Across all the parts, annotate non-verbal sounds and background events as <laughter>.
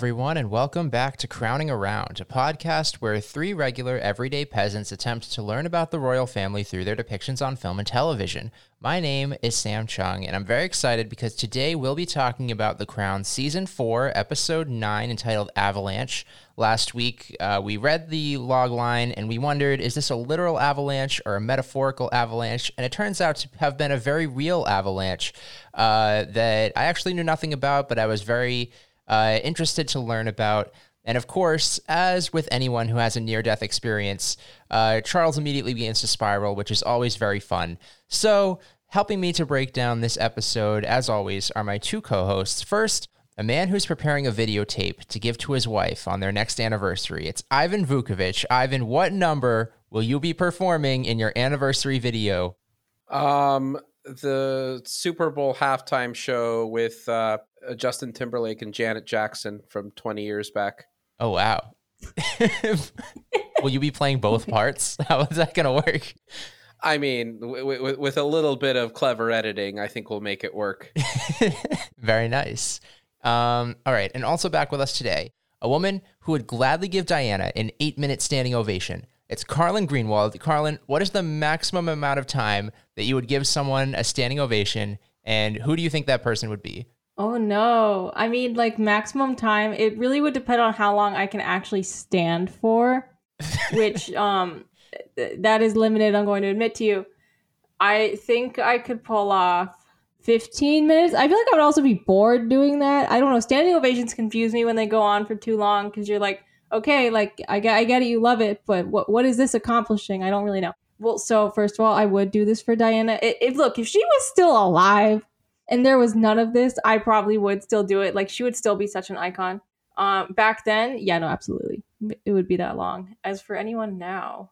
everyone, and welcome back to Crowning Around, a podcast where three regular, everyday peasants attempt to learn about the royal family through their depictions on film and television. My name is Sam Chung, and I'm very excited because today we'll be talking about The Crown Season 4, Episode 9, entitled Avalanche. Last week, uh, we read the log line and we wondered is this a literal avalanche or a metaphorical avalanche? And it turns out to have been a very real avalanche uh, that I actually knew nothing about, but I was very uh, interested to learn about. And of course, as with anyone who has a near death experience, uh, Charles immediately begins to spiral, which is always very fun. So, helping me to break down this episode, as always, are my two co hosts. First, a man who's preparing a videotape to give to his wife on their next anniversary. It's Ivan Vukovic. Ivan, what number will you be performing in your anniversary video? Um, the Super Bowl halftime show with uh, Justin Timberlake and Janet Jackson from 20 years back. Oh, wow. <laughs> Will you be playing both parts? <laughs> How is that going to work? I mean, w- w- with a little bit of clever editing, I think we'll make it work. <laughs> Very nice. Um, all right. And also back with us today, a woman who would gladly give Diana an eight minute standing ovation. It's Carlin Greenwald. Carlin, what is the maximum amount of time that you would give someone a standing ovation? And who do you think that person would be? Oh no. I mean, like maximum time, it really would depend on how long I can actually stand for, <laughs> which um that is limited, I'm going to admit to you. I think I could pull off 15 minutes. I feel like I would also be bored doing that. I don't know. Standing ovations confuse me when they go on for too long because you're like, okay, like I get, I get it, you love it, but what what is this accomplishing? I don't really know. Well, so first of all, I would do this for Diana. If look, if she was still alive, and there was none of this, I probably would still do it. Like she would still be such an icon. Um, back then, yeah, no, absolutely, it would be that long. As for anyone now,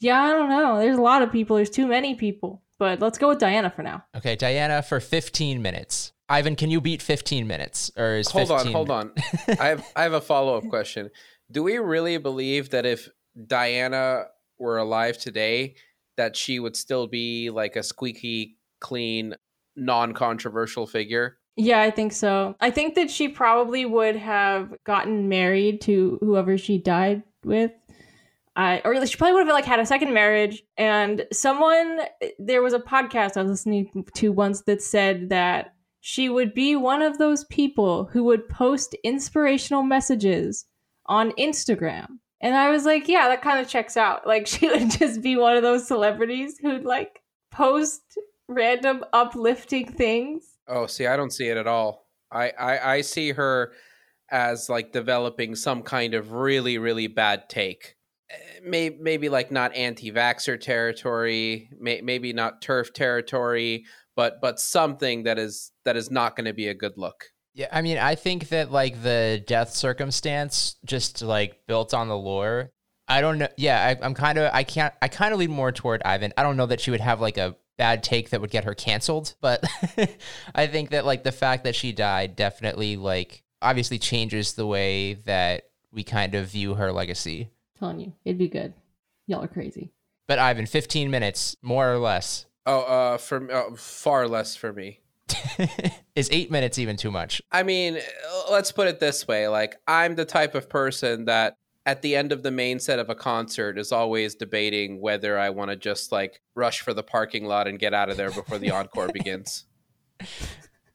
yeah, I don't know. There's a lot of people. There's too many people. But let's go with Diana for now. Okay, Diana for 15 minutes. Ivan, can you beat 15 minutes? Or is hold 15 on, hold on. <laughs> I have I have a follow up question. Do we really believe that if Diana were alive today, that she would still be like a squeaky clean non-controversial figure? Yeah, I think so. I think that she probably would have gotten married to whoever she died with. Or she probably would have like had a second marriage and someone there was a podcast i was listening to once that said that she would be one of those people who would post inspirational messages on instagram and i was like yeah that kind of checks out like <laughs> she would just be one of those celebrities who'd like post random uplifting things. Oh, see, I don't see it at all. I, I, I see her as like developing some kind of really, really bad take. Maybe, eh, maybe like not anti-vaxxer territory, may, maybe not TERF territory, but but something that is that is not going to be a good look. Yeah, I mean, I think that like the death circumstance just like built on the lore. I don't know. Yeah, I, I'm kind of I can't I kind of lean more toward Ivan. I don't know that she would have like a bad take that would get her canceled. But <laughs> I think that like the fact that she died definitely like obviously changes the way that we kind of view her legacy. I'm telling you, it'd be good. Y'all are crazy. But Ivan, 15 minutes, more or less. Oh, uh, for uh, far less for me. <laughs> Is eight minutes even too much? I mean, let's put it this way: like, I'm the type of person that at the end of the main set of a concert is always debating whether I want to just like rush for the parking lot and get out of there before the encore begins.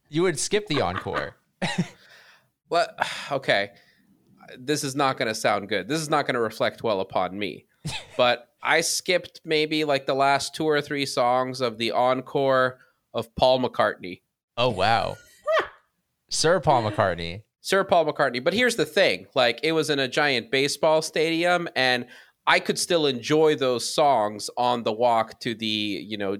You would skip the encore. <laughs> well, <sighs> okay. This is not going to sound good. This is not going to reflect well upon me. <laughs> But I skipped maybe like the last two or three songs of the encore of Paul McCartney. Oh, wow. <laughs> Sir Paul McCartney. Sir Paul McCartney. But here's the thing like, it was in a giant baseball stadium, and I could still enjoy those songs on the walk to the, you know,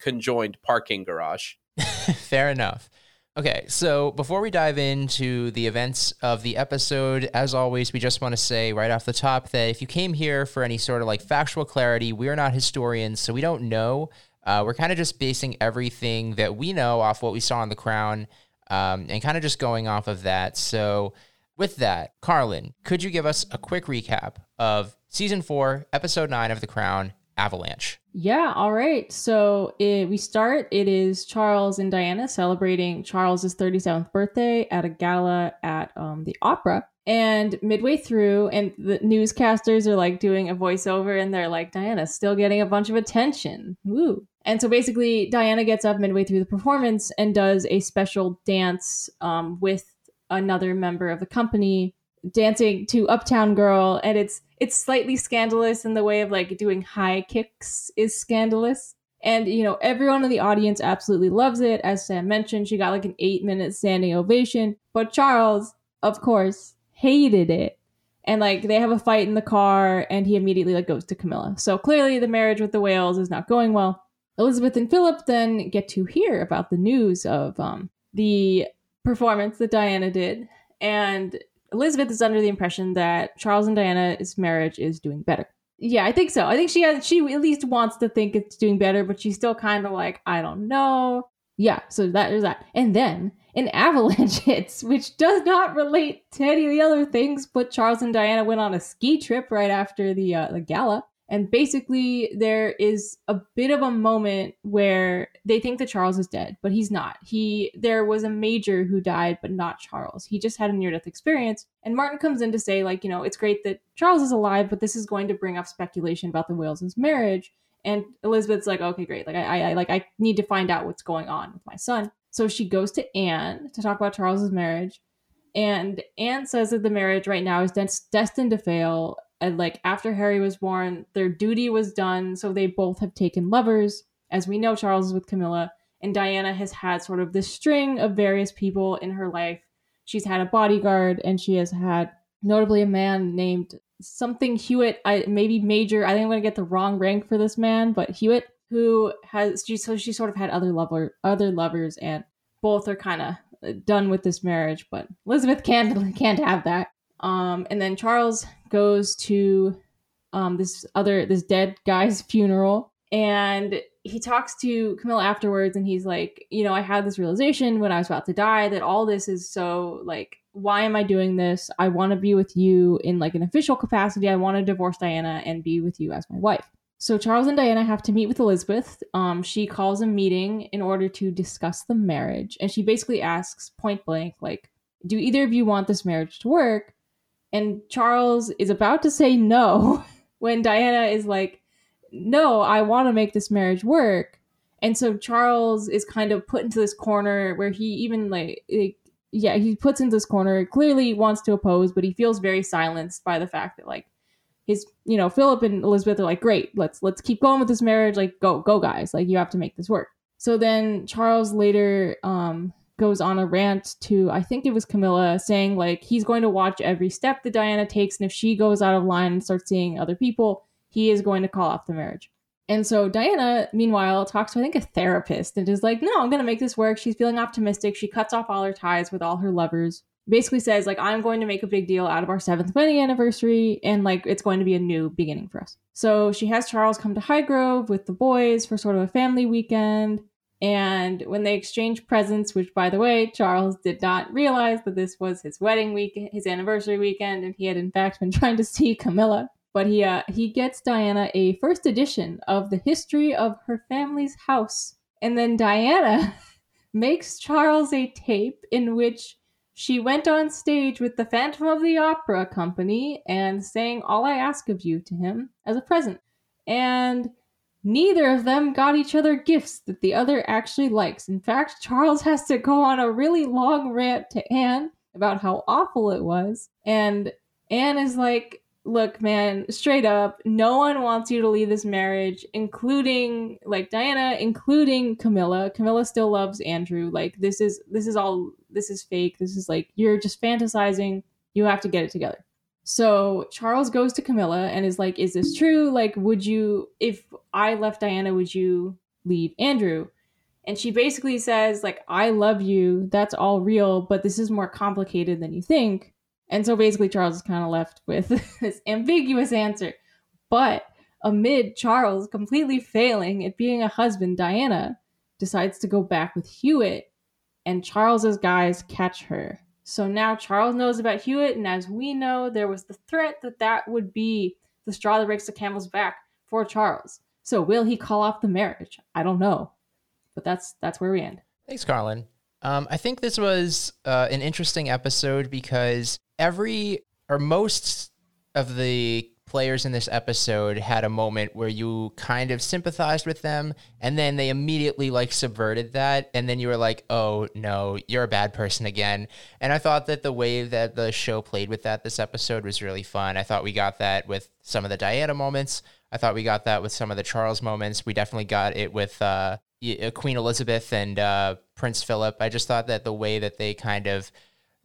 conjoined parking garage. <laughs> Fair enough. Okay, so before we dive into the events of the episode, as always, we just want to say right off the top that if you came here for any sort of like factual clarity, we're not historians, so we don't know. Uh, we're kind of just basing everything that we know off what we saw on The Crown um, and kind of just going off of that. So, with that, Carlin, could you give us a quick recap of season four, episode nine of The Crown, Avalanche. Yeah, all right. So it, we start. It is Charles and Diana celebrating Charles's 37th birthday at a gala at um, the opera. And midway through, and the newscasters are like doing a voiceover, and they're like, Diana's still getting a bunch of attention. Woo. And so basically, Diana gets up midway through the performance and does a special dance um, with another member of the company dancing to Uptown Girl, and it's it's slightly scandalous in the way of like doing high kicks is scandalous. And you know, everyone in the audience absolutely loves it. As Sam mentioned, she got like an eight minute standing ovation. But Charles, of course, hated it. And like they have a fight in the car and he immediately like goes to Camilla. So clearly the marriage with the Wales is not going well. Elizabeth and Philip then get to hear about the news of um, the performance that Diana did. And Elizabeth is under the impression that Charles and Diana's marriage is doing better. Yeah, I think so. I think she has, she at least wants to think it's doing better, but she's still kind of like, I don't know. Yeah, so that is that. And then an <laughs> avalanche hits, which does not relate to any of the other things, but Charles and Diana went on a ski trip right after the uh, the gala. And basically, there is a bit of a moment where they think that Charles is dead, but he's not. He there was a major who died, but not Charles. He just had a near death experience. And Martin comes in to say, like, you know, it's great that Charles is alive, but this is going to bring up speculation about the Wales' marriage. And Elizabeth's like, okay, great. Like, I, I, like, I need to find out what's going on with my son. So she goes to Anne to talk about Charles's marriage. And Anne says that the marriage right now is des- destined to fail and like after Harry was born, their duty was done, so they both have taken lovers. As we know, Charles is with Camilla, and Diana has had sort of this string of various people in her life. She's had a bodyguard, and she has had notably a man named something Hewitt. I maybe Major. I think I'm gonna get the wrong rank for this man, but Hewitt, who has she so she sort of had other lover other lovers, and both are kind of uh, done with this marriage. But Elizabeth can't <laughs> can't have that. Um, and then Charles goes to um, this other this dead guy's <laughs> funeral, and he talks to Camilla afterwards, and he's like, you know, I had this realization when I was about to die that all this is so like, why am I doing this? I want to be with you in like an official capacity. I want to divorce Diana and be with you as my wife. So Charles and Diana have to meet with Elizabeth. Um, she calls a meeting in order to discuss the marriage, and she basically asks point blank, like, do either of you want this marriage to work? And Charles is about to say no <laughs> when Diana is like, no, I want to make this marriage work. And so Charles is kind of put into this corner where he even like, like yeah, he puts into this corner, clearly wants to oppose, but he feels very silenced by the fact that like his, you know, Philip and Elizabeth are like, great, let's let's keep going with this marriage. Like, go, go guys. Like you have to make this work. So then Charles later um goes on a rant to I think it was Camilla saying like he's going to watch every step that Diana takes and if she goes out of line and starts seeing other people, he is going to call off the marriage. And so Diana, meanwhile, talks to I think a therapist and is like, "No, I'm going to make this work." She's feeling optimistic. She cuts off all her ties with all her lovers. Basically says like, "I'm going to make a big deal out of our 7th wedding anniversary and like it's going to be a new beginning for us." So she has Charles come to Highgrove with the boys for sort of a family weekend. And when they exchanged presents, which by the way, Charles did not realize that this was his wedding week, his anniversary weekend, and he had in fact been <laughs> trying to see Camilla. But he uh, he gets Diana a first edition of the history of her family's house, and then Diana <laughs> makes Charles a tape in which she went on stage with the Phantom of the Opera company and sang "All I Ask of You" to him as a present, and Neither of them got each other gifts that the other actually likes. In fact, Charles has to go on a really long rant to Anne about how awful it was. And Anne is like, Look, man, straight up, no one wants you to leave this marriage, including like Diana, including Camilla. Camilla still loves Andrew. Like this is this is all this is fake. This is like you're just fantasizing. You have to get it together. So Charles goes to Camilla and is like, Is this true? Like, would you, if I left Diana, would you leave Andrew? And she basically says, like, I love you. That's all real, but this is more complicated than you think. And so basically, Charles is kind of left with <laughs> this ambiguous answer. But amid Charles completely failing at being a husband, Diana decides to go back with Hewitt, and Charles's guys catch her. So now Charles knows about Hewitt, and as we know, there was the threat that that would be the straw that breaks the camel's back for Charles. So will he call off the marriage? I don't know, but that's that's where we end. Thanks, Carlin. Um, I think this was uh, an interesting episode because every or most of the players in this episode had a moment where you kind of sympathized with them and then they immediately like subverted that and then you were like oh no you're a bad person again. And i thought that the way that the show played with that this episode was really fun. I thought we got that with some of the diana moments. I thought we got that with some of the charles moments. We definitely got it with uh, uh queen elizabeth and uh, prince philip. I just thought that the way that they kind of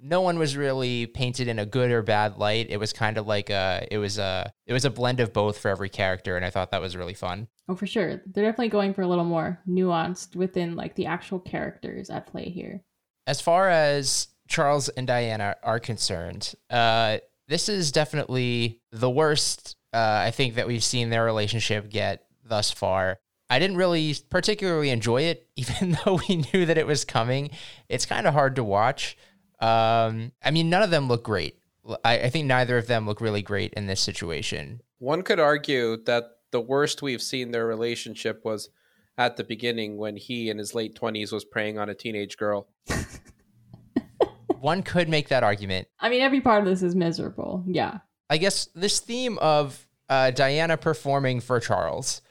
no one was really painted in a good or bad light. It was kind of like a it was a it was a blend of both for every character, and I thought that was really fun. Oh, for sure. They're definitely going for a little more nuanced within like the actual characters at play here. As far as Charles and Diana are concerned, uh, this is definitely the worst uh, I think that we've seen their relationship get thus far. I didn't really particularly enjoy it, <laughs> even though we knew that it was coming. It's kind of hard to watch. Um, I mean, none of them look great. I, I think neither of them look really great in this situation. One could argue that the worst we've seen their relationship was at the beginning when he in his late 20s was preying on a teenage girl. <laughs> One could make that argument. I mean, every part of this is miserable. Yeah. I guess this theme of uh, Diana performing for Charles,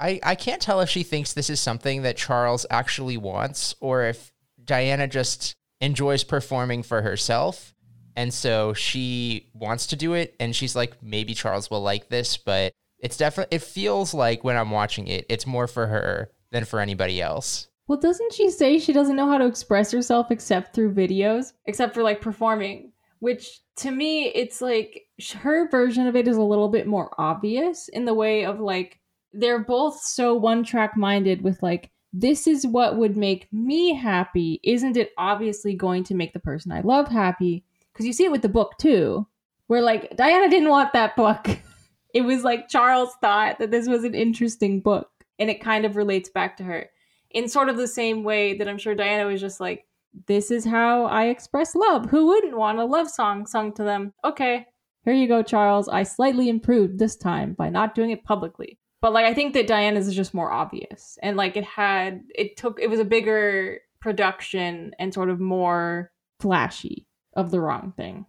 I, I can't tell if she thinks this is something that Charles actually wants or if Diana just enjoys performing for herself. And so she wants to do it. And she's like, maybe Charles will like this, but it's definitely, it feels like when I'm watching it, it's more for her than for anybody else. Well, doesn't she say she doesn't know how to express herself except through videos, except for like performing? Which to me, it's like her version of it is a little bit more obvious in the way of like, they're both so one track minded with like, this is what would make me happy. Isn't it obviously going to make the person I love happy? Because you see it with the book too, where like Diana didn't want that book. <laughs> it was like Charles thought that this was an interesting book, and it kind of relates back to her in sort of the same way that I'm sure Diana was just like, this is how I express love. Who wouldn't want a love song sung to them? Okay, here you go, Charles. I slightly improved this time by not doing it publicly. But like I think that Diana's is just more obvious. And like it had it took it was a bigger production and sort of more flashy of the wrong thing.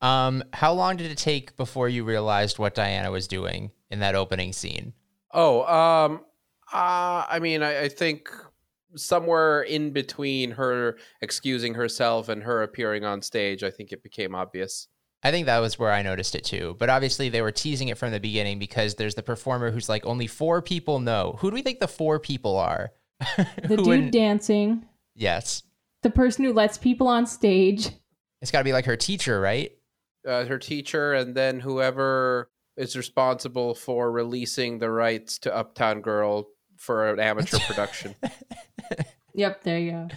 Um how long did it take before you realized what Diana was doing in that opening scene? Oh, um uh I mean I, I think somewhere in between her excusing herself and her appearing on stage, I think it became obvious. I think that was where I noticed it too. But obviously, they were teasing it from the beginning because there's the performer who's like, only four people know. Who do we think the four people are? <laughs> the dude dancing. Yes. The person who lets people on stage. It's got to be like her teacher, right? Uh, her teacher, and then whoever is responsible for releasing the rights to Uptown Girl for an amateur <laughs> production. Yep, there you go.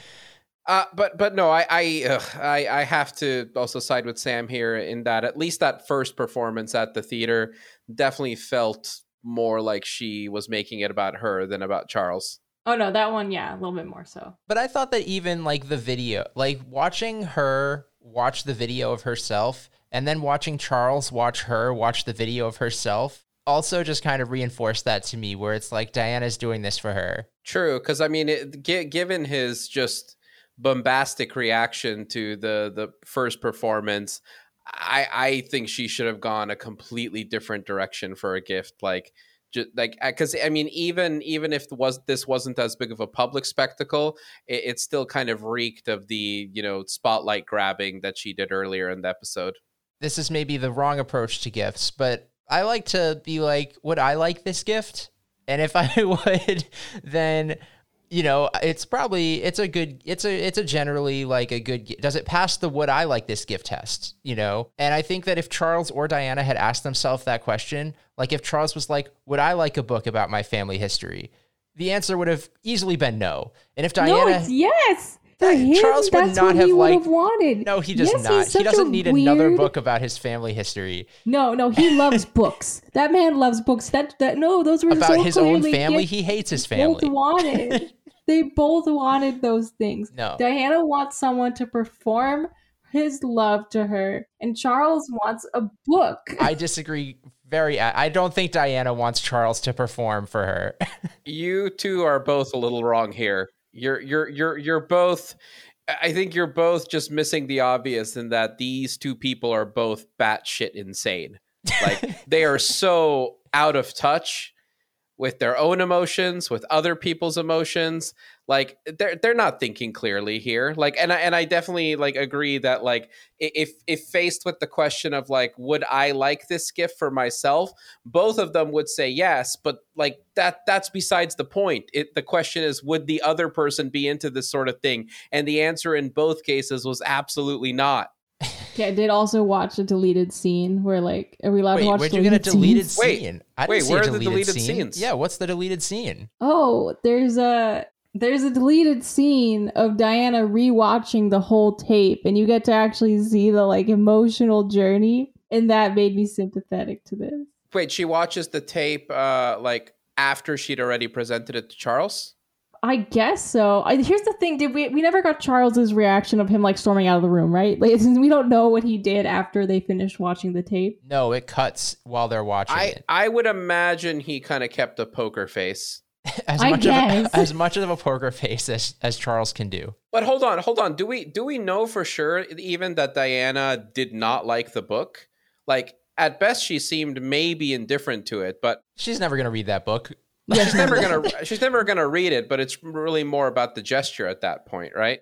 Uh, but but no, I I, ugh, I I have to also side with Sam here in that at least that first performance at the theater definitely felt more like she was making it about her than about Charles. Oh no, that one, yeah, a little bit more so. But I thought that even like the video, like watching her watch the video of herself and then watching Charles watch her watch the video of herself also just kind of reinforced that to me where it's like Diana's doing this for her. True, cuz I mean, it, given his just bombastic reaction to the the first performance i i think she should have gone a completely different direction for a gift like just like because i mean even even if was this wasn't as big of a public spectacle it, it still kind of reeked of the you know spotlight grabbing that she did earlier in the episode. This is maybe the wrong approach to gifts but i like to be like would i like this gift? And if i <laughs> would then you know, it's probably it's a good it's a it's a generally like a good does it pass the would I like this gift test, you know? And I think that if Charles or Diana had asked themselves that question, like if Charles was like, "Would I like a book about my family history?" The answer would have easily been no. And if Diana No, it's yes. Him, Charles would not have liked wanted. No, he does yes, not. He doesn't need weird... another book about his family history. No, no, he <laughs> loves books. That man loves books. That that no, those were about so his own family. He hates his family. Wanted. <laughs> they both wanted those things. No, Diana wants someone to perform his love to her, and Charles wants a book. I disagree very. I don't think Diana wants Charles to perform for her. <laughs> you two are both a little wrong here. You're you're you're you're both. I think you're both just missing the obvious in that these two people are both batshit insane. Like they are so out of touch with their own emotions, with other people's emotions. Like they're they're not thinking clearly here. Like and I, and I definitely like agree that like if if faced with the question of like would I like this gift for myself, both of them would say yes, but like that that's besides the point. It the question is would the other person be into this sort of thing? And the answer in both cases was absolutely not. Yeah, I did also watch a deleted scene where like are we allowed Wait, to watch where'd you get a deleted scenes? Wait, scene? I didn't wait, see where a are the deleted deleted scene. scenes? Yeah, what's the deleted scene? Oh, there's a there's a deleted scene of Diana rewatching the whole tape and you get to actually see the like emotional journey and that made me sympathetic to this. Wait, she watches the tape uh like after she'd already presented it to Charles? I guess so. I, here's the thing: did we we never got Charles's reaction of him like storming out of the room, right? Like <laughs> we don't know what he did after they finished watching the tape. No, it cuts while they're watching I it. I would imagine he kind of kept a poker face. <laughs> As I much guess. of a, as much of a poker face as, as Charles can do. But hold on, hold on. Do we do we know for sure even that Diana did not like the book? Like at best she seemed maybe indifferent to it, but She's never gonna read that book. She's never going <laughs> to she's never going to read it, but it's really more about the gesture at that point, right?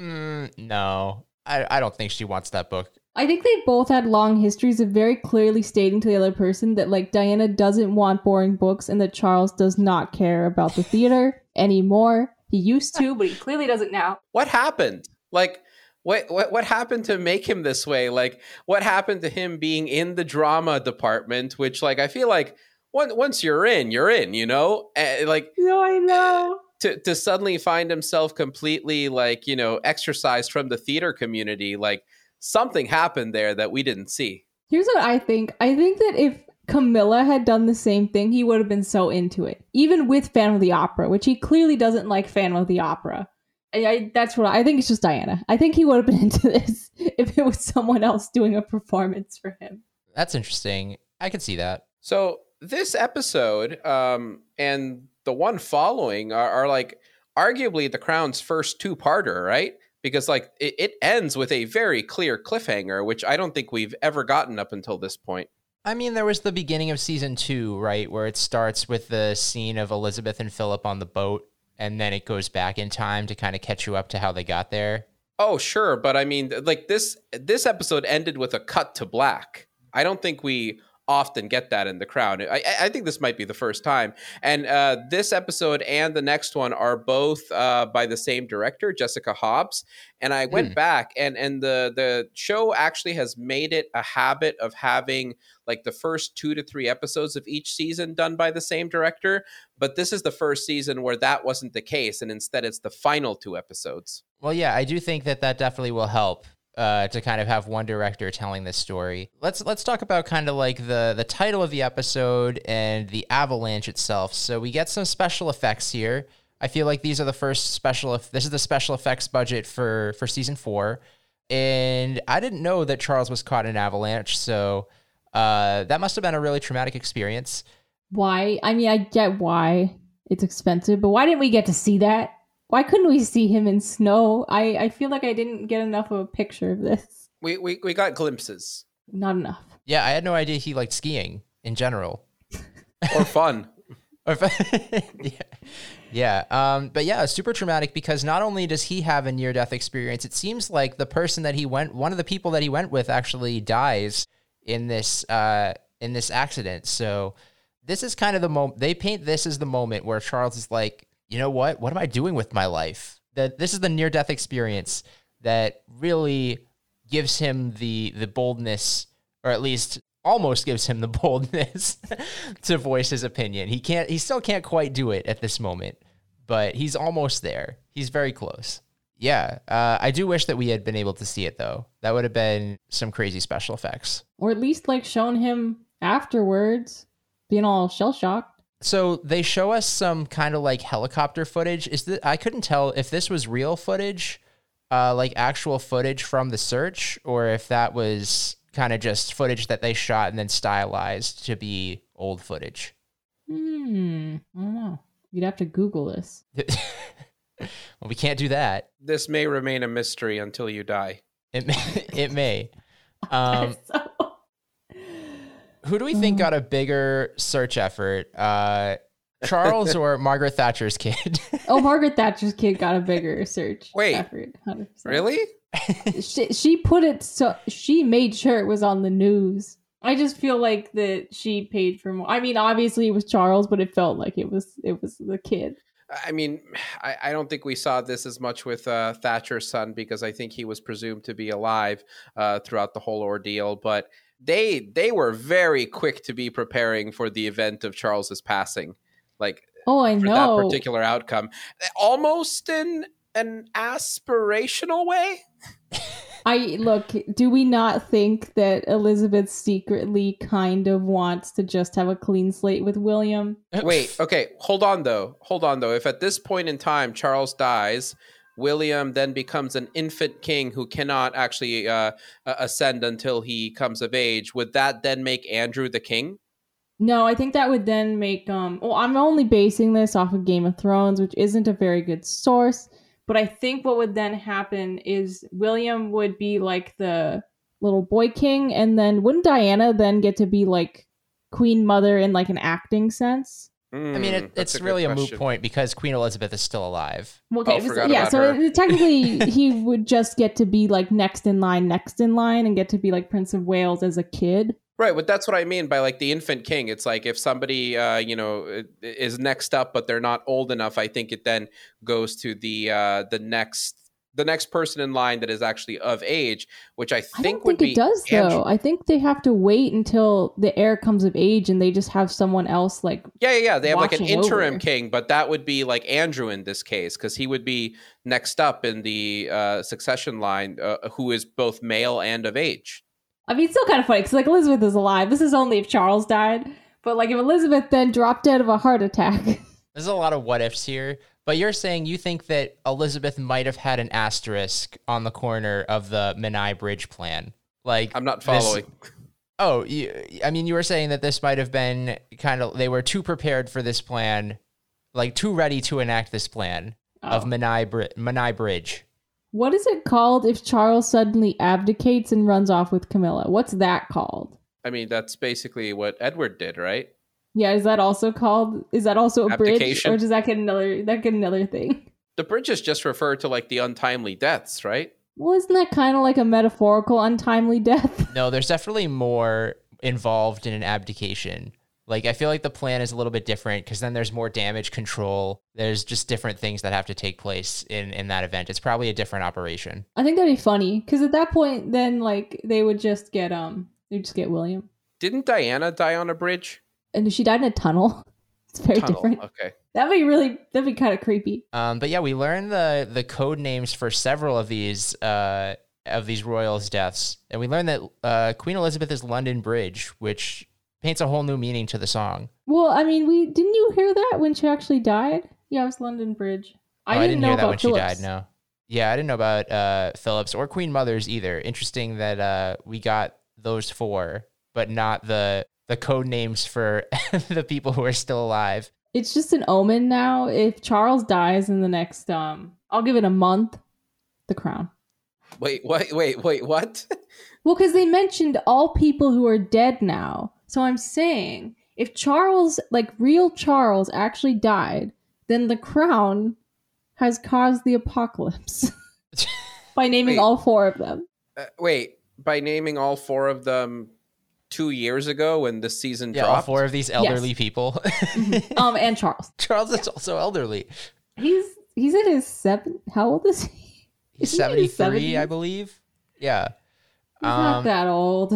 Mm, no, I, I don't think she wants that book. I think they both had long histories of very clearly stating to the other person that like Diana doesn't want boring books and that Charles does not care about the theater <laughs> anymore. He used to, but he clearly doesn't now. What happened? Like what, what what happened to make him this way? Like what happened to him being in the drama department, which like I feel like once once you're in, you're in, you know? Eh, like No, I know. to to suddenly find himself completely like, you know, exercised from the theater community, like something happened there that we didn't see. Here's what I think. I think that if Camilla had done the same thing, he would have been so into it, even with Phantom of the Opera, which he clearly doesn't like Phantom of the Opera. I, I, that's what I, I think. It's just Diana. I think he would have been <laughs> into this if it was someone else doing a performance for him. That's interesting. I can see that. So this episode um, and the one following are, are like arguably the Crown's first two-parter, right? Because like it, it ends with a very clear cliffhanger, which I don't think we've ever gotten up until this point. I mean, there was the beginning of season two, right, where it starts with the scene of Elizabeth and Philip on the boat, and then it goes back in time to kind of catch you up to how they got there. Oh, sure, but I mean, like this this episode ended with a cut to black. I don't think we often get that in the crown. I, I think this might be the first time. And uh, this episode and the next one are both uh, by the same director, Jessica Hobbs. And I went Hmm. back, and and the the show actually has made it a habit of having like the first two to three episodes of each season done by the same director. But this is the first season where that wasn't the case, and instead it's the final two episodes. Well, yeah, I do think that that definitely will help uh, to kind of have one director telling this story. Let's let's talk about kind of like the the title of the episode and the avalanche itself. So we get some special effects here. I feel like these are the first special. This is the special effects budget for for season four, and I didn't know that Charles was caught in an avalanche. So uh, that must have been a really traumatic experience. Why? I mean, I get why it's expensive, but why didn't we get to see that? Why couldn't we see him in snow? I, I feel like I didn't get enough of a picture of this. We we, we got glimpses Not enough. Yeah, I had no idea he liked skiing in general. or fun. <laughs> Or if- <laughs> yeah. Yeah. Um, but yeah, super traumatic because not only does he have a near death experience, it seems like the person that he went, one of the people that he went with actually dies in this, uh, in this accident. So this is kind of the moment they paint this as the moment where Charles is like, you know what? What am I doing with my life? That this is the near death experience that really gives him the, the boldness, or at least almost gives him the <laughs> boldness to voice his opinion. He can't he still can't quite do it at this moment, but he's almost there. He's very close. Yeah, uh, I do wish that we had been able to see it though. That would have been some crazy special effects. Or at least like shown him afterwards being all shell shocked. So they show us some kind of like helicopter footage. Is that I couldn't tell if this was real footage, uh, like actual footage from the search, or if that was kind of just footage that they shot and then stylized to be old footage. Hmm. I don't know. You'd have to Google this. <laughs> well, we can't do that. This may remain a mystery until you die. It may. <laughs> It may. <laughs> Um, So- who do we think got a bigger search effort? Uh, Charles or <laughs> Margaret Thatcher's kid? <laughs> oh, Margaret Thatcher's kid got a bigger search Wait. effort. 100%. Really? She, she put it so she made sure it was on the news. I just feel like that she paid for more. I mean, obviously it was Charles, but it felt like it was it was the kid. I mean, I, I don't think we saw this as much with uh, Thatcher's son because I think he was presumed to be alive uh, throughout the whole ordeal. But they they were very quick to be preparing for the event of Charles's passing, like Oh, I for know. that particular outcome, almost in an aspirational way. I look, do we not think that Elizabeth secretly kind of wants to just have a clean slate with William? Wait, okay, hold on though. Hold on though. If at this point in time Charles dies, William then becomes an infant king who cannot actually uh, ascend until he comes of age. Would that then make Andrew the king? No, I think that would then make um well, I'm only basing this off of Game of Thrones, which isn't a very good source, but I think what would then happen is William would be like the little boy king and then wouldn't Diana then get to be like queen mother in like an acting sense? I mean, it, it's really a moot point because Queen Elizabeth is still alive. Well, Okay, Oh, so- yeah, so it- technically he would just get to be like next in line, next in line and get to be like Prince of Wales as a kid. Right, but that's what I mean by like the infant king. It's like if somebody, uh, you know, is next up, but they're not old enough. I think it then goes to the uh, the next the next person in line that is actually of age, which I I think don't would think be it does Andrew- though. I think they have to wait until the heir comes of age and they just have someone else like Yeah, yeah, yeah. They have like an interim over. king, but that would be like Andrew in this case because he would be next up in the uh, succession line, uh, who is both male and of age. I mean, it's still kind of funny because like Elizabeth is alive. This is only if Charles died, but like if Elizabeth then dropped dead of a heart attack. <laughs> There's a lot of what ifs here, but you're saying you think that Elizabeth might have had an asterisk on the corner of the Menai Bridge plan. Like I'm not this- following. Oh, you, I mean, you were saying that this might have been kind of they were too prepared for this plan, like too ready to enact this plan of Oh. Menai, Bri- Menai Bridge. What is it called if Charles suddenly abdicates and runs off with Camilla? What's that called? I mean, that's basically what Edward did, right? Yeah, is that also called? Is that also a bridge, or does that get another? That get another thing? The bridges just refer to like the untimely deaths, right? Well, isn't that kind of like a metaphorical untimely death? No, there's definitely more involved in an abdication. Like I feel like the plan is a little bit different because then there's more damage control. There's just different things that have to take place in in that event. It's probably a different operation. I think that'd be funny because at that point, then like they would just get um, they would just get William, Didn't Diana die on a bridge? And she died in a tunnel. <laughs> It's very Tunnel. different. Okay. That'd be really that'd be kind of creepy. Um, but yeah, we learned the the code names for several of these uh, of these royals' deaths, and we learned that uh, Queen Elizabeth is London Bridge, which paints a whole new meaning to the song. Well, I mean, we didn't you hear that when she actually died? Yeah, it was London Bridge. Oh, I didn't, know hear that about when Philip's. she died. No. Yeah, I didn't know about uh, Philip's or Queen Mother's either. Interesting that uh, we got those four, but not the the code names for <laughs> the people who are still alive. It's just an omen now. If Charles dies in the next, um, I'll give it a month. The crown. Wait, wait, wait, wait, what? <laughs> Well, because they mentioned all people who are dead now. So I'm saying if Charles, like real Charles, actually died, then the crown has caused the apocalypse <laughs> by naming Wait. all four of them. Uh, wait, by naming all four of them two years ago when the season Yeah, all four of these elderly people. <laughs> Um, and Charles. Charles is also elderly. He's he's in his seven. How old is he? He's Isn't he in seventy his three, I believe. Yeah. He's not Um, that old.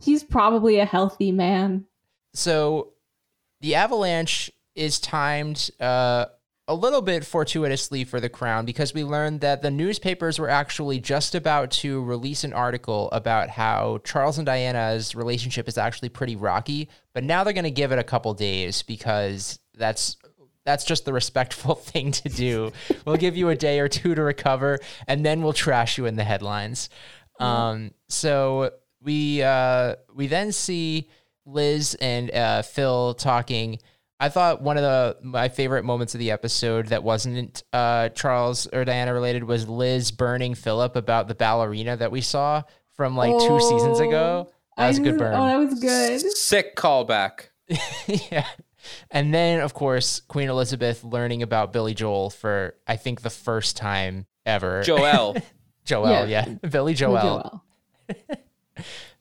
He's probably a healthy man. So the avalanche is timed uh, a little bit fortuitously for the crown because we learned that the newspapers were actually just about to release an article about how Charles and Diana's relationship is actually pretty rocky, but now they're going to give it a couple days because that's that's just the respectful <laughs> thing to do. we'll give you a day or two to recover and then we'll trash you in the headlines. Um, so we uh, we then see Liz and uh, Phil talking. I thought one of the my favorite moments of the episode that wasn't uh, Charles or Diana related was Liz burning Philip about the ballerina that we saw from like two seasons ago. That was a good burn. Oh, that was good. Sick callback. <laughs> yeah. And then, of course, Queen Elizabeth learning about Billy Joel for, I think, the first time ever. Joel. <laughs> Joel, yeah. Yeah. Billy Joel. Joel. <laughs>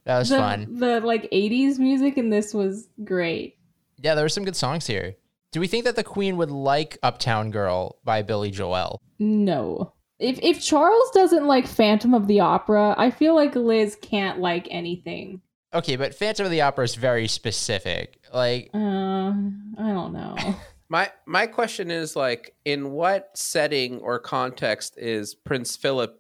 That was the, fun. The like 80s music in this was great. Yeah, there were some good songs here. Do we think that the Queen would like Uptown Girl by Billy Joel? No. If if Charles doesn't like Phantom of the Opera, I feel like Liz can't like anything. Okay, but Phantom of the Opera is very specific. Like, Uh, I don't know. <laughs> My my question is like, in what setting or context is Prince Philip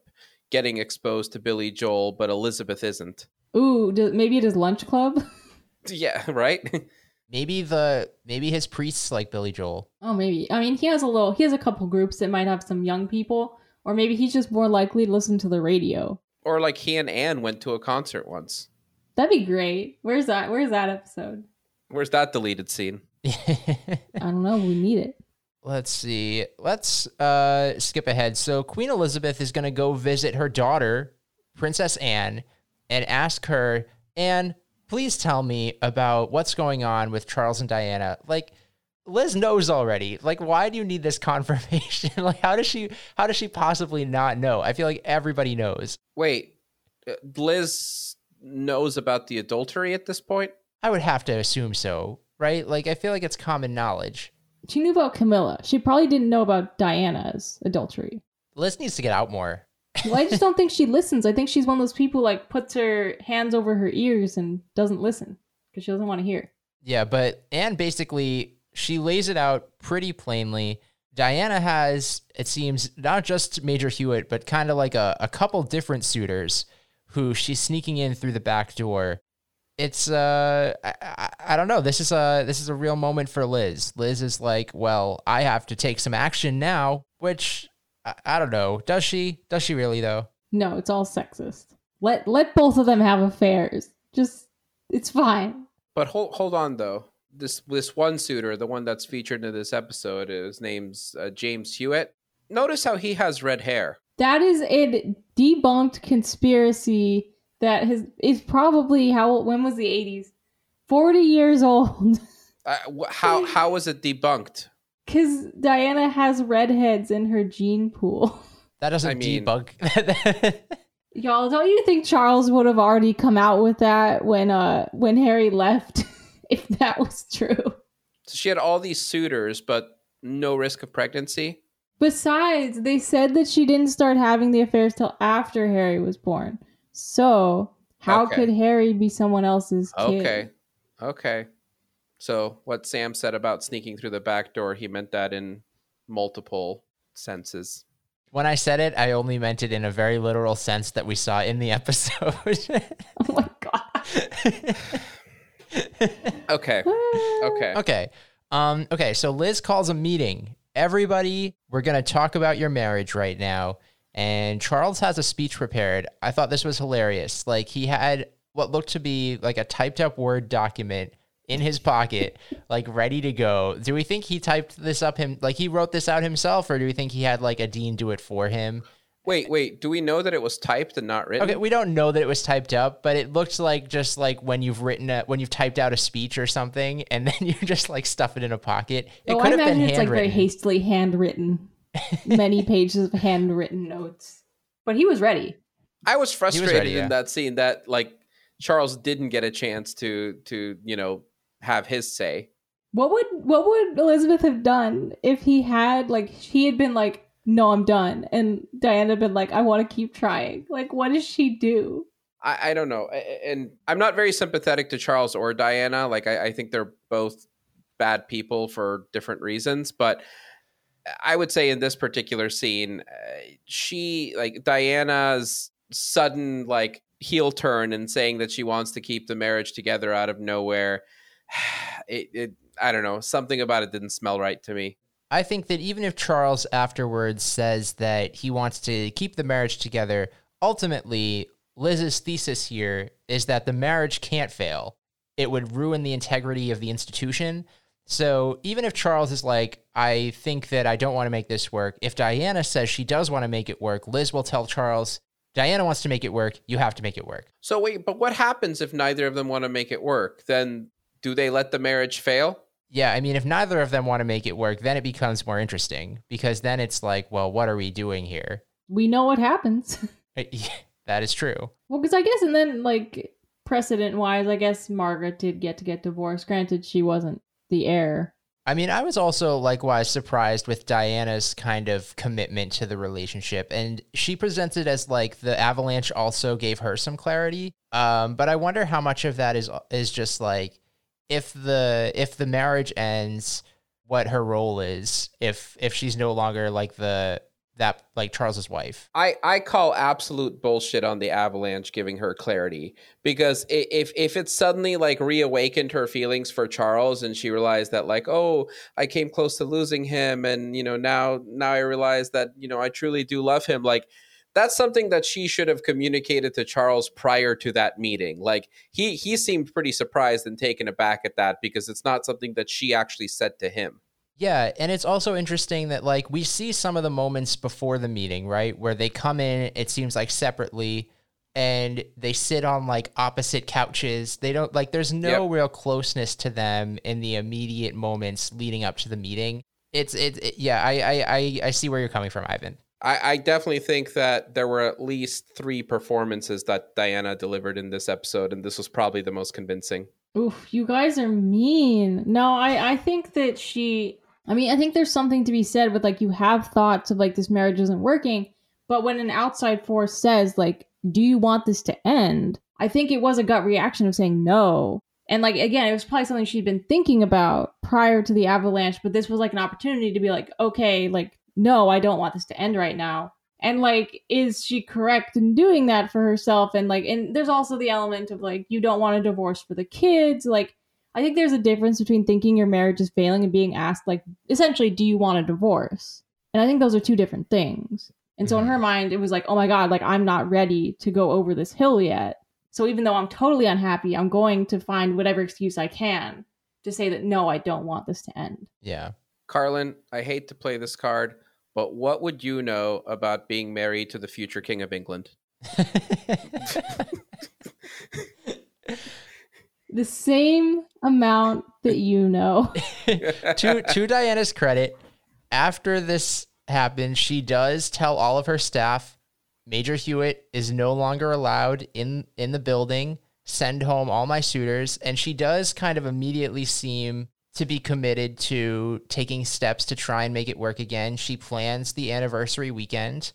getting exposed to Billy Joel, but Elizabeth isn't? Ooh, do, maybe it is Lunch Club. <laughs> Yeah, <laughs> right. Maybe the maybe his priests like Billy Joel. Oh, maybe. I mean, he has a little. He has a couple groups that might have some young people, or maybe he's just more likely to listen to the radio. or like he and Anne went to a concert once. That'd be great. Where's that? Where's that episode? Where's that deleted scene? <laughs> I don't know. We need it. Let's see. Let's uh, skip ahead. So Queen Elizabeth is going to go visit her daughter, Princess Anne, and ask her, Anne, please tell me about what's going on with Charles and Diana. Like, Liz knows already. Like, why do you need this <laughs> confirmation? like, how does she? How does she possibly not know? I feel like everybody knows. Wait, uh, Liz knows about the adultery at this point. I would have to assume so, right? Like, I feel like it's common knowledge. She knew about Camilla. She probably didn't know about Diana's adultery. Liz needs to get out more. Well, I just don't think she listens. I think she's one of those people like puts her hands over her ears and doesn't listen because she doesn't want to hear. Yeah, but Anne basically she lays it out pretty plainly. Diana has, it seems, not just Major Hewitt, but kind of like a, a couple different suitors who she's sneaking in through the back door. It's uh I, I, I don't know. This is a this is a real moment for Liz. Liz is like, well, I have to take some action now, which I, I don't know. Does she? Does she really though? No, it's all sexist. Let let both of them have affairs. Just it's fine. But hold hold on though. This this one suitor, the one that's featured in this episode, his name's uh, James Hewitt. Notice how he has red hair. That is a debunked conspiracy that has is probably how when was the 80s? 40 years old. <laughs> Uh, how how was it debunked? Cuz Diana has redheads in her gene pool. <laughs> That doesn't I mean- debug. <laughs> Y'all, don't you think Charles would have already come out with that when uh when Harry left <laughs> if that was true? So she had all these suitors, but no risk of pregnancy. Besides, they said that she didn't start having the affairs till after Harry was born. So, how Okay. could Harry be someone else's kid? Okay, okay. So what Sam said about sneaking through the back door, he meant that in multiple senses. When I said it, I only meant it in a very literal sense that we saw in the <laughs> episode. Oh my god. Okay, okay. <laughs> okay. Um, okay, so Liz calls a meeting. Everybody, we're going to talk about your marriage right now. And Charles has a speech prepared. I thought this was hilarious. Like, he had what looked to be like a typed up Word document in his pocket, like ready to go. Do we think he typed this up him like he wrote this out himself, or do we think he had like a dean do it for him? Wait, wait. Do we know that it was typed and not written? Okay, we don't know that it was typed up, but it looks like just like when you've written a, when you've typed out a speech or something, and then <laughs> you just like stuff it in a pocket. It oh, could I have imagine been it's like very hastily handwritten. Many <laughs> pages of handwritten notes. But he was ready. I was frustrated ready, yeah. in that scene that like Charles didn't get a chance to to you know have his say. What would what would Elizabeth have done if he had like he had been like, no, I'm done, and Diana had been like, I want to keep trying. Like, what does she do? I, I don't know, and I'm not very sympathetic to Charles or Diana. Like I, I think they're both bad people for different reasons, but I would say in this particular scene, uh, she like Diana's sudden like heel turn and saying that she wants to keep the marriage together out of nowhere. <sighs> It, it I don't know, something about it didn't smell right to me. I think that even if Charles afterwards says that he wants to keep the marriage together, ultimately Liz's thesis here is that the marriage can't fail. It would ruin the integrity of the institution. So even if Charles is like, I think that I don't want to make this work, if Diana says she does want to make it work, Liz will tell Charles, Diana wants to make it work. You have to make it work. So wait, but what happens if neither of them want to make it work? Then do they let the marriage fail? Yeah, I mean, if neither of them want to make it work, then it becomes more interesting because then it's like, well, what are we doing here? We know what happens. <laughs> that is true. Well, because I guess, and then like precedent wise, I guess Margaret did get to get divorced. Granted, she wasn't the heir. I mean, I was also likewise surprised with Diana's kind of commitment to the relationship, and she presented as like the avalanche also gave her some clarity. Um, but I wonder how much of that is is just like if the if the marriage ends, what her role is if if she's no longer like the that like Charles's wife. I I call absolute bullshit on the Avalanche giving her clarity because if if it suddenly like reawakened her feelings for Charles and she realized that like oh I came close to losing him and you know now now I realize that you know I truly do love him like that's something that she should have communicated to Charles prior to that meeting. Like he he seemed pretty surprised and taken aback at that because it's not something that she actually said to him. Yeah, and it's also interesting that like we see some of the moments before the meeting, right, where they come in it seems like separately and they sit on like opposite couches. They don't like there's no yep. real closeness to them in the immediate moments leading up to the meeting. It's it, it yeah, I, I I I see where you're coming from, Ivan. I, I definitely think that there were at least three performances that Diana delivered in this episode, and this was probably the most convincing. Oof, you guys are mean. No, I, I think that she I mean, I think there's something to be said with like you have thoughts of like this marriage isn't working, but when an outside force says like, "Do you want this to end?" I think it was a gut reaction of saying no. And like again, it was probably something she'd been thinking about prior to the avalanche, but this was like an opportunity to be like, "Okay, like no, I don't want this to end right now." And like is she correct in doing that for herself and like and there's also the element of like you don't want a divorce for the kids, like I think there's a difference between thinking your marriage is failing and being asked, like, essentially, do you want a divorce? And I think those are two different things. And so in mm-hmm. her mind, it was like, oh my God, like, I'm not ready to go over this hill yet. So even though I'm totally unhappy, I'm going to find whatever excuse I can to say that no, I don't want this to end. Yeah. Carlin, I hate to play this card, but what would you know about being married to the future King of England? <laughs> the same amount that you know. <laughs> to to Diana's credit, after this happens, she does tell all of her staff Major Hewitt is no longer allowed in in the building. Send home all my suitors, and she does kind of immediately seem to be committed to taking steps to try and make it work again. She plans the anniversary weekend,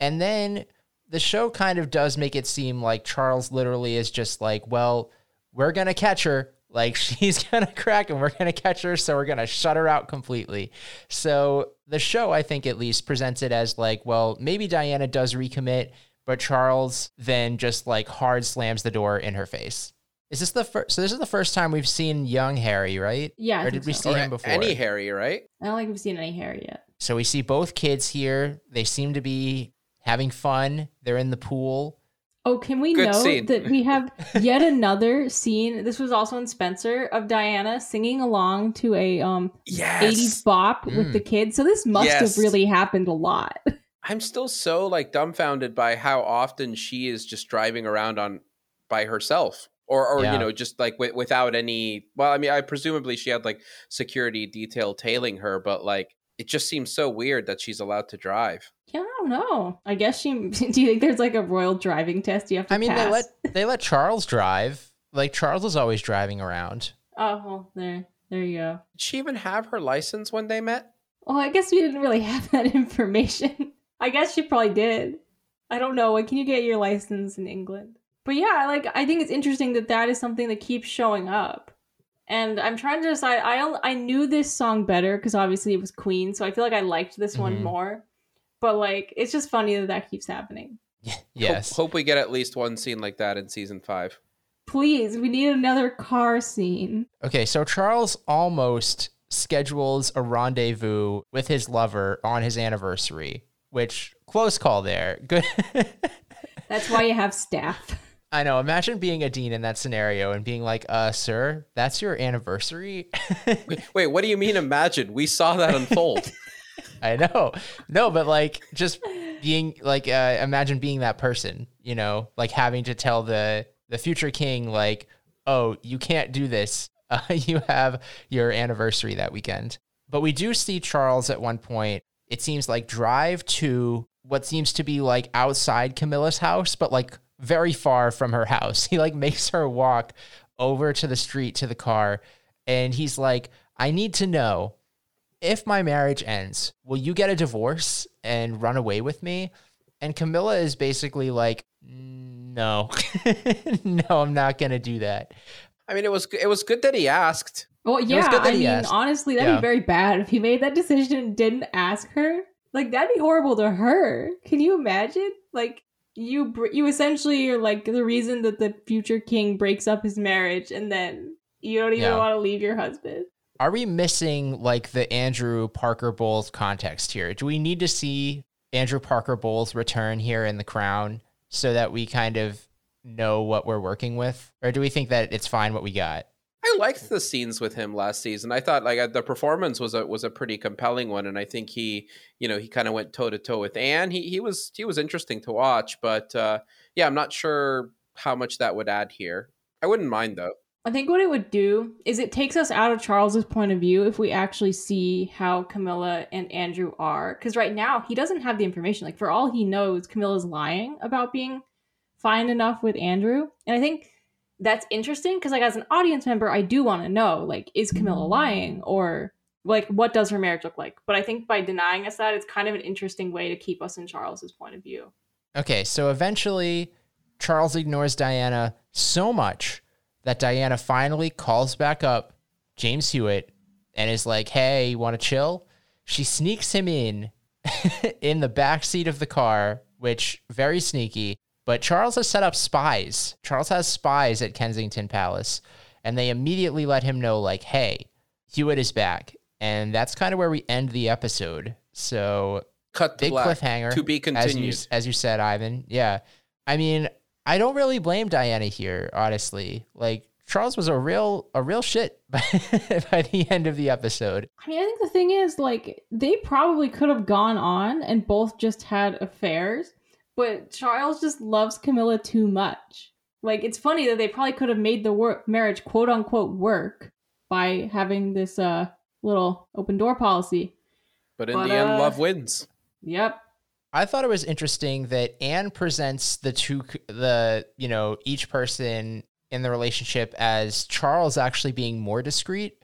and then the show kind of does make it seem like Charles literally is just like, well, we're gonna catch her. Like <laughs> she's gonna crack and we're gonna catch her, so we're gonna shut her out completely. So the show, I think at least, presents it as like, well, maybe Diana does recommit, but Charles then just like hard slams the door in her face. Is this the first? So this is the first time we've seen young Harry, right? Yeah. I or did we so. see or him before? Any Harry, right? I don't think we've seen any Harry yet. So we see both kids here. They seem to be having fun. They're in the pool. Oh, can we Good note scene. that we have <laughs> yet another scene? This was also in Spencer of Diana singing along to a um yes. 80s bop mm. with the kids. So this must yes. have really happened a lot. <laughs> I'm still so like dumbfounded by how often she is just driving around on by herself or or yeah. you know just like w- without any well I mean I presumably she had like security detail tailing her but like it just seems so weird that she's allowed to drive. Yeah, I don't know. I guess she. <laughs> Do you think there's like a royal driving test you have to? I mean, pass? they let <laughs> they let Charles drive. Like Charles is always driving around. Oh, well, there, there you go. Did she even have her license when they met? Well, I guess we didn't really <laughs> have that information. I guess she probably did. I don't know. When can you get your license in England? But yeah, like I think it's interesting that that is something that keeps showing up and I'm trying to decide. I I knew this song better because obviously it was Queen, so I feel like I liked this mm-hmm. one more. But like, it's just funny that that keeps happening. <laughs> yes. Hope, hope we get at least one scene like that in season five. Please, we need another car scene. Okay, so Charles almost schedules a rendezvous with his lover on his anniversary, which close call there. Good. <laughs> That's why you have staff. I know. Imagine being a dean in that scenario and being like, "Uh, sir, that's your anniversary." <laughs> Wait, what do you mean? Imagine we saw that unfold. <laughs> I know. No, but like just being like, uh, imagine being that person. You know, like having to tell the the future king, like, "Oh, you can't do this. <laughs> Uh, you have your anniversary that weekend." But we do see Charles at one point. It seems like drive to what seems to be like outside Camilla's house, but like very far from her house. <laughs> He like makes her walk over to the street to the car and he's like, I need to know if my marriage ends, will you get a divorce and run away with me? And Camilla is basically like, no, <laughs> no, I'm not going to do that. I mean, it was it was good that he asked. Well, was yeah. good that I he mean, asked. honestly, that'd Yeah. be very bad if he made that decision and didn't ask her. Like that'd be horrible to her. Can you imagine? Like you, br- you essentially are like the reason that the future king breaks up his marriage, and then you don't even Yeah. want to leave your husband. Are we missing like the Andrew Parker Bowles context here? Do we need to see Andrew Parker Bowles return here in the crown so that we kind of know what we're working with? Or do we think that it's fine what we got? I liked the scenes with him last season. I thought like uh, the performance was a was a pretty compelling one, and I think he, you know, he kind of went toe to toe with Anne. He he was he was interesting to watch, but uh, yeah, I'm not sure how much that would add here. I wouldn't mind though. I think what it would do is it takes us out of Charles's point of view if we actually see how Camilla and Andrew are. Because right now he doesn't have the information. Like for all he knows, Camilla's lying about being fine enough with Andrew. And I think that's interesting because like as an audience member, I do want to know like is Camilla mm. lying or like what does her marriage look like? But I think by denying us that, it's kind of an interesting way to keep us in Charles's point of view. Okay, so eventually Charles ignores Diana so much that Diana finally calls back up James Hewitt and is like, "Hey, you want to chill?" She sneaks him in <laughs> in the back seat of the car, which very sneaky. But Charles has set up spies. Charles has spies at Kensington Palace, and they immediately let him know, like, "Hey, Hewitt is back," and that's kind of where we end the episode. So Cut to big black. cliffhanger to be as you continued. as you said, Ivan. Yeah, I mean, I don't really blame Diana here, honestly. Like Charles was a real a real shit <laughs> by, by the end of the episode. I mean, I think the thing is, like, they probably could have gone on and both just had affairs, but Charles just loves Camilla too much. Like, it's funny that they probably could have made the work marriage quote unquote work by having this uh little open door policy. But in But, the end, uh, love wins. Yep. I thought it was interesting that Anne presents the two the you know each person in the relationship as Charles actually being more discreet,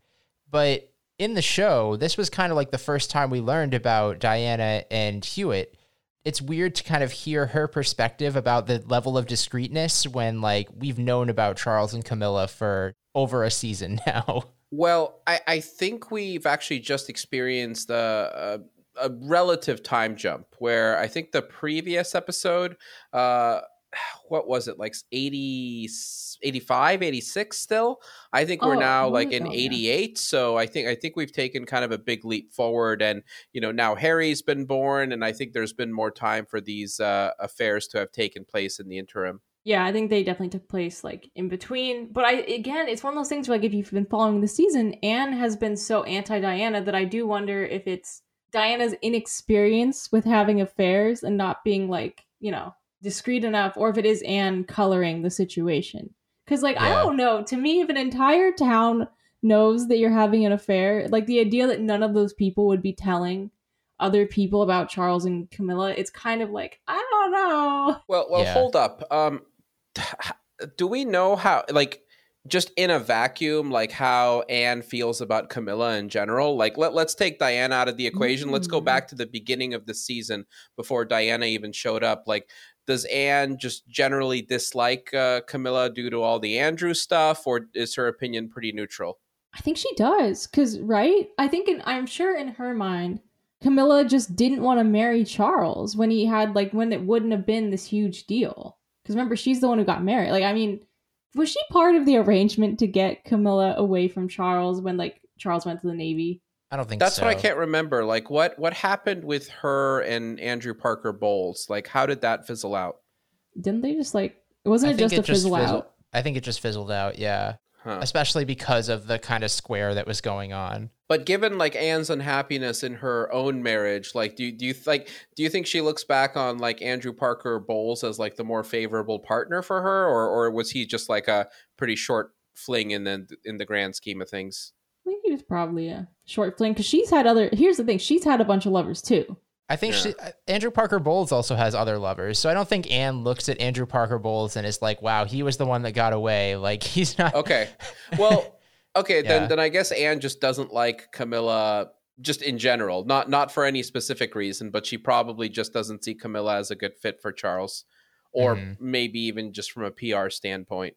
but in the show, this was kind of like the first time we learned about Diana and Hewitt. It's weird to kind of hear her perspective about the level of discreetness when like we've known about Charles and Camilla for over a season <laughs> now. Well, I, I think we've actually just experienced a, a, a relative time jump where I think the previous episode, uh, <sighs> what was it, like 80, 85, 86 still? I think we're Oh, now like in ago, yeah. 88. So I think I think we've taken kind of a big leap forward. And, you know, now Harry's been born, and I think there's been more time for these uh, affairs to have taken place in the interim. Yeah, I think they definitely took place like in between. But I again, it's one of those things where like if you've been following the season, Anne has been so anti Diana that I do wonder if it's Diana's inexperience with having affairs and not being like, you know, discreet enough, or if it is Anne coloring the situation. Because like I don't know, to me, if an entire town knows that you're having an affair, like the idea that none of those people would be telling other people about Charles and Camilla, it's kind of like, I don't know. Well, well, Yeah. hold up. Um, do we know how, like, just in a vacuum, like how Anne feels about Camilla in general? Like, let let's take Diana out of the equation. Let's go Mm. back to the beginning of the season before Diana even showed up. Like, does Anne just generally dislike uh, Camilla due to all the Andrew stuff, or is her opinion pretty neutral? I think she does, cause right? I think in, I'm sure in her mind, Camilla just didn't want to marry Charles when he had like when it wouldn't have been this huge deal. Cause remember, she's the one who got married. Like, I mean, was she part of the arrangement to get Camilla away from Charles when like Charles went to the Navy? I don't think That's so. what I can't remember. Like, what what happened with her and Andrew Parker Bowles? Like, how did that fizzle out? Didn't they just like it Wasn't I it think just a fizzle fizzled- out? I think it just fizzled out. Yeah, Huh. especially because of the kind of square that was going on. But given like Anne's unhappiness in her own marriage, like do you, do you like do you think she looks back on like Andrew Parker Bowles as like the more favorable partner for her, or or was he just like a pretty short fling in the in the grand scheme of things? I think he was probably a short fling because she's had other. Here's the thing: she's had a bunch of lovers too. I think Yeah. she, uh, Andrew Parker Bowles also has other lovers, so I don't think Anne looks at Andrew Parker Bowles and is like, "Wow, he was the one that got away." <laughs> Like he's not. Okay, well, <laughs> okay Yeah. then then I guess Anne just doesn't like Camilla just in general, not not for any specific reason, but she probably just doesn't see Camilla as a good fit for Charles, or Mhm. maybe even just from a PR standpoint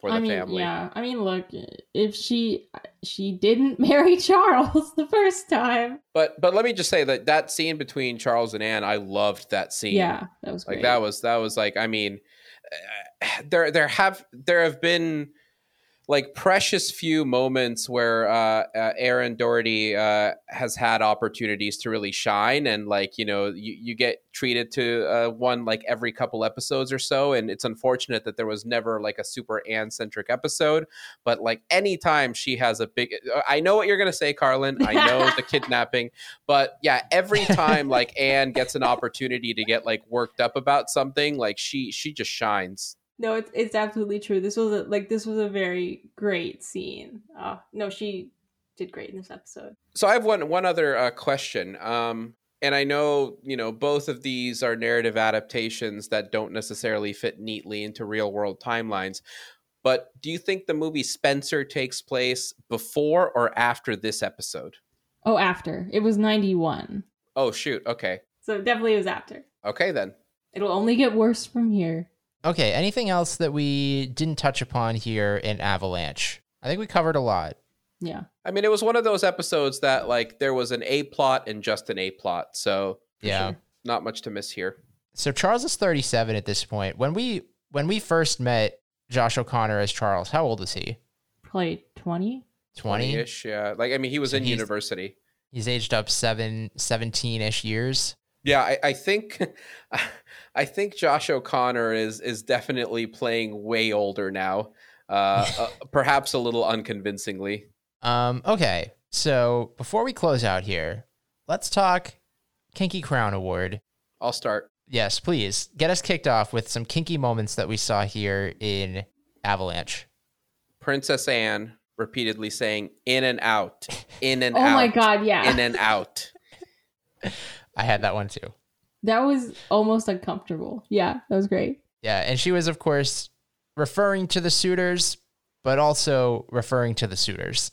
for the I mean, family. yeah. I mean, look, if she she didn't <laughs> marry Charles the first time, But but let me just say that that scene between Charles and Anne, I loved that scene. yeah, that was like great. that was that was like I mean, <sighs> there there have there have been like precious few moments where uh, uh, Erin Doherty uh, has had opportunities to really shine, and like you know you, you get treated to uh, one like every couple episodes or so, and it's unfortunate that there was never like a super Anne centric episode. But like anytime she has a big, I know what you're gonna say, Carlin. I know the <laughs> kidnapping, but yeah, every time like Anne gets an opportunity to get like worked up about something, like she she just shines. No, it's it's absolutely true. This was a, like this was a very great scene. Uh, no, she did great in this episode. So I have one one other uh, question. Um, and I know you know both of these are narrative adaptations that don't necessarily fit neatly into real world timelines. But do you think the movie Spencer takes place before or after this episode? Oh, after it was 91. Oh, shoot. Okay. so definitely it was after. Okay then. It'll only get worse from here. Okay, anything else that we didn't touch upon here in Avalanche? I think we covered a lot. Yeah, I mean, it was one of those episodes that like there was an A plot and just an A plot, so yeah. sure. not much to miss here. So Charles is 37 at this point. When we when we first met Josh O'Connor as Charles, how old is he? Probably twenty. 20? ish. Yeah. Like I mean, he was So in he's- university. He's aged up 7 17ish years. Yeah, I, I think <laughs> I think Josh O'Connor is is definitely playing way older now. Uh, <laughs> uh, perhaps a little unconvincingly. Um okay. So, before we close out here, let's talk Kinky Crown Award. I'll start. Yes, please. Get us kicked off with some kinky moments that we saw here in Avalanche. Princess Anne repeatedly saying "in and out, in and <laughs> Oh out, my god, yeah, in and out." <laughs> I had that one too. That was almost uncomfortable. Yeah, that was great. Yeah, and she was of course referring to the suitors, but also referring to the suitors.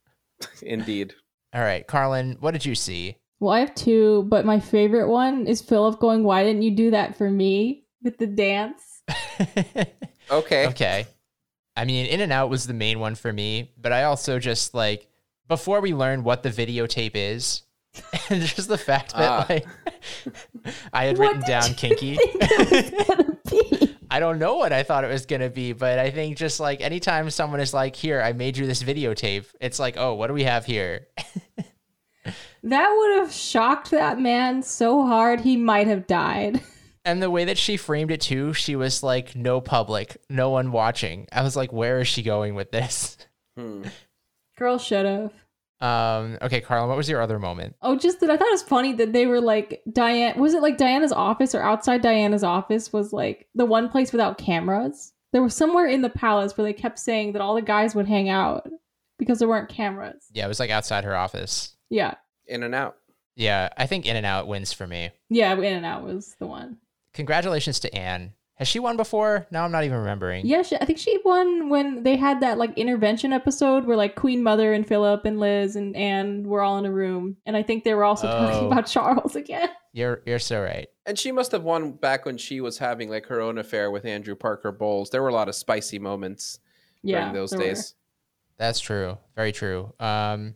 <laughs> Indeed. All right, Carlin, what did you see? Well, I have two, but my favorite one is Philip going, "Why didn't you do that for me?" with the dance. <laughs> Okay. okay. I mean, In and Out was the main one for me, but I also just like before we learn what the videotape is, <laughs> and just the fact that Ah. like <laughs> I had written down kinky. <laughs> think it was gonna be? I don't know what I thought it was gonna be, but I think just like anytime someone is like, "Here, I made you this videotape," it's like, "Oh, what do we have here?" That would have shocked that man so hard he might have died. And the way that she framed it too, she was like, "No public, no one watching." I was like, "Where is she going with this?" Hmm. Girl should have. Um, okay, Carlin, what was your other moment? Oh, just that I thought it was funny that they were like Diane. Was it like Diana's office or outside Diana's office was like the one place without cameras? There was somewhere in the palace where they kept saying that all the guys would hang out because there weren't cameras. Yeah, it was like outside her office. Yeah, In and out. Yeah, I think In and Out wins for me. yeah. In and Out was the one. Congratulations to Anne. Has she won before? Now I'm not even remembering. Yeah, she, I think she won when they had that like intervention episode where like Queen Mother and Philip and Liz and Anne were all in a room, and I think they were also <laughs> talking Oh. about Charles again. You're you're so right. And she must have won back when she was having like her own affair with Andrew Parker Bowles. There were a lot of spicy moments Yeah, during those there were. days. That's true. Very true. Um,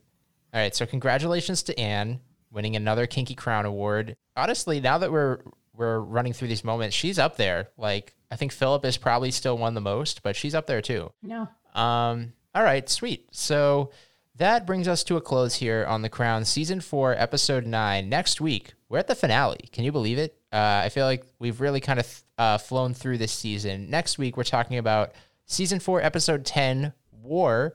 all right. So congratulations to Anne winning another Kinky Crown award. Honestly, now that we're we're running through these moments, she's up there. Like I think Philip is probably still won the most, but she's up there too. Yeah. Um, all right, sweet. So that brings us to a close here on The Crown Season 4, Episode 9. Next week, we're at the finale. Can you believe it? Uh, I feel like we've really kind of uh, flown through this season. Next week, we're talking about Season 4, Episode 10, War.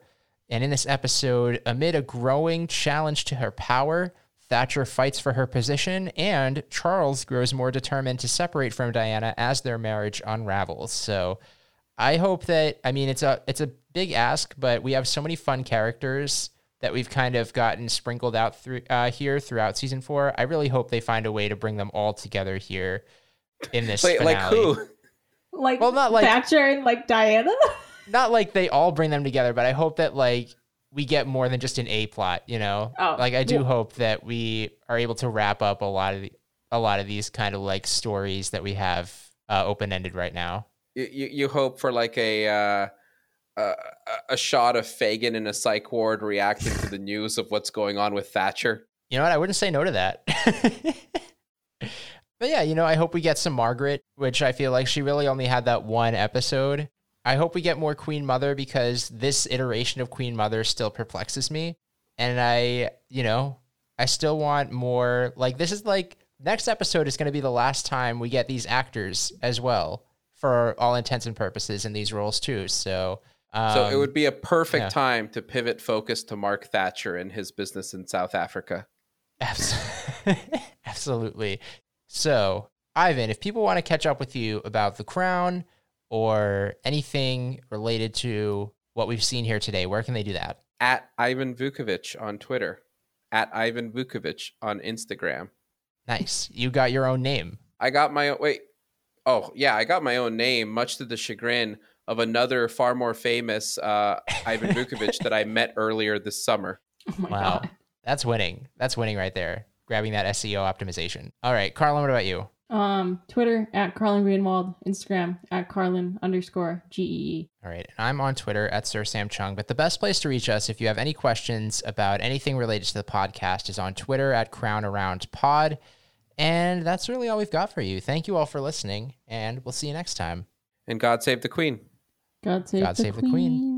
And in this episode, amid a growing challenge to her power, Thatcher fights for her position, and Charles grows more determined to separate from Diana as their marriage unravels. So I hope that I mean it's a it's a big ask, but we have so many fun characters that we've kind of gotten sprinkled out through uh, here throughout season four. I really hope they find a way to bring them all together here in this. Wait, finale. like who? Like, Well, not like- Thatcher and like Diana. Not like they all bring them together, but I hope that like we get more than just an A plot. You know, Oh, like I do well- hope that we are able to wrap up a lot of the, a lot of these kind of like stories that we have uh, open ended right now. You, you, you hope for like a uh, a a shot of Fagan in a psych ward reacting to the <laughs> news of what's going on with Thatcher. You know what? I wouldn't say no to that. <laughs> but yeah, you know, I hope we get some Margaret, which I feel like she really only had that one episode. I hope we get more Queen Mother because this iteration of Queen Mother still perplexes me. And I, you know, I still want more. Like, this is like, next episode is going to be the last time we get these actors as well for all intents and purposes in these roles, too. So, um, So it would be a perfect yeah. time to pivot focus to Mark Thatcher and his business in South Africa. Abs- <laughs> Absolutely. So, Ivan, if people want to catch up with you about The Crown or anything related to what we've seen here today, where can they do that? At Ivan Vukovic on Twitter, at Ivan Vukovic on Instagram. Nice. You got your own name. I got my own. Wait. Oh, yeah. I got my own name, much to the chagrin of another far more famous uh, Ivan <laughs> Vukovic that I met earlier this summer. Oh my Wow. god. That's winning. That's winning right there. Grabbing that SEO optimization. All right, Carlin, what about you? Um, Twitter at Carlin Greenwald, Instagram at Carlin underscore G E E. All right. And I'm on Twitter at Sir Sam Chung. But the best place to reach us if you have any questions about anything related to the podcast is on Twitter at Crown Around Pod. And that's really all we've got for you. Thank you all for listening, and we'll see you next time. And God save the Queen. God save, God the, save the queen. queen.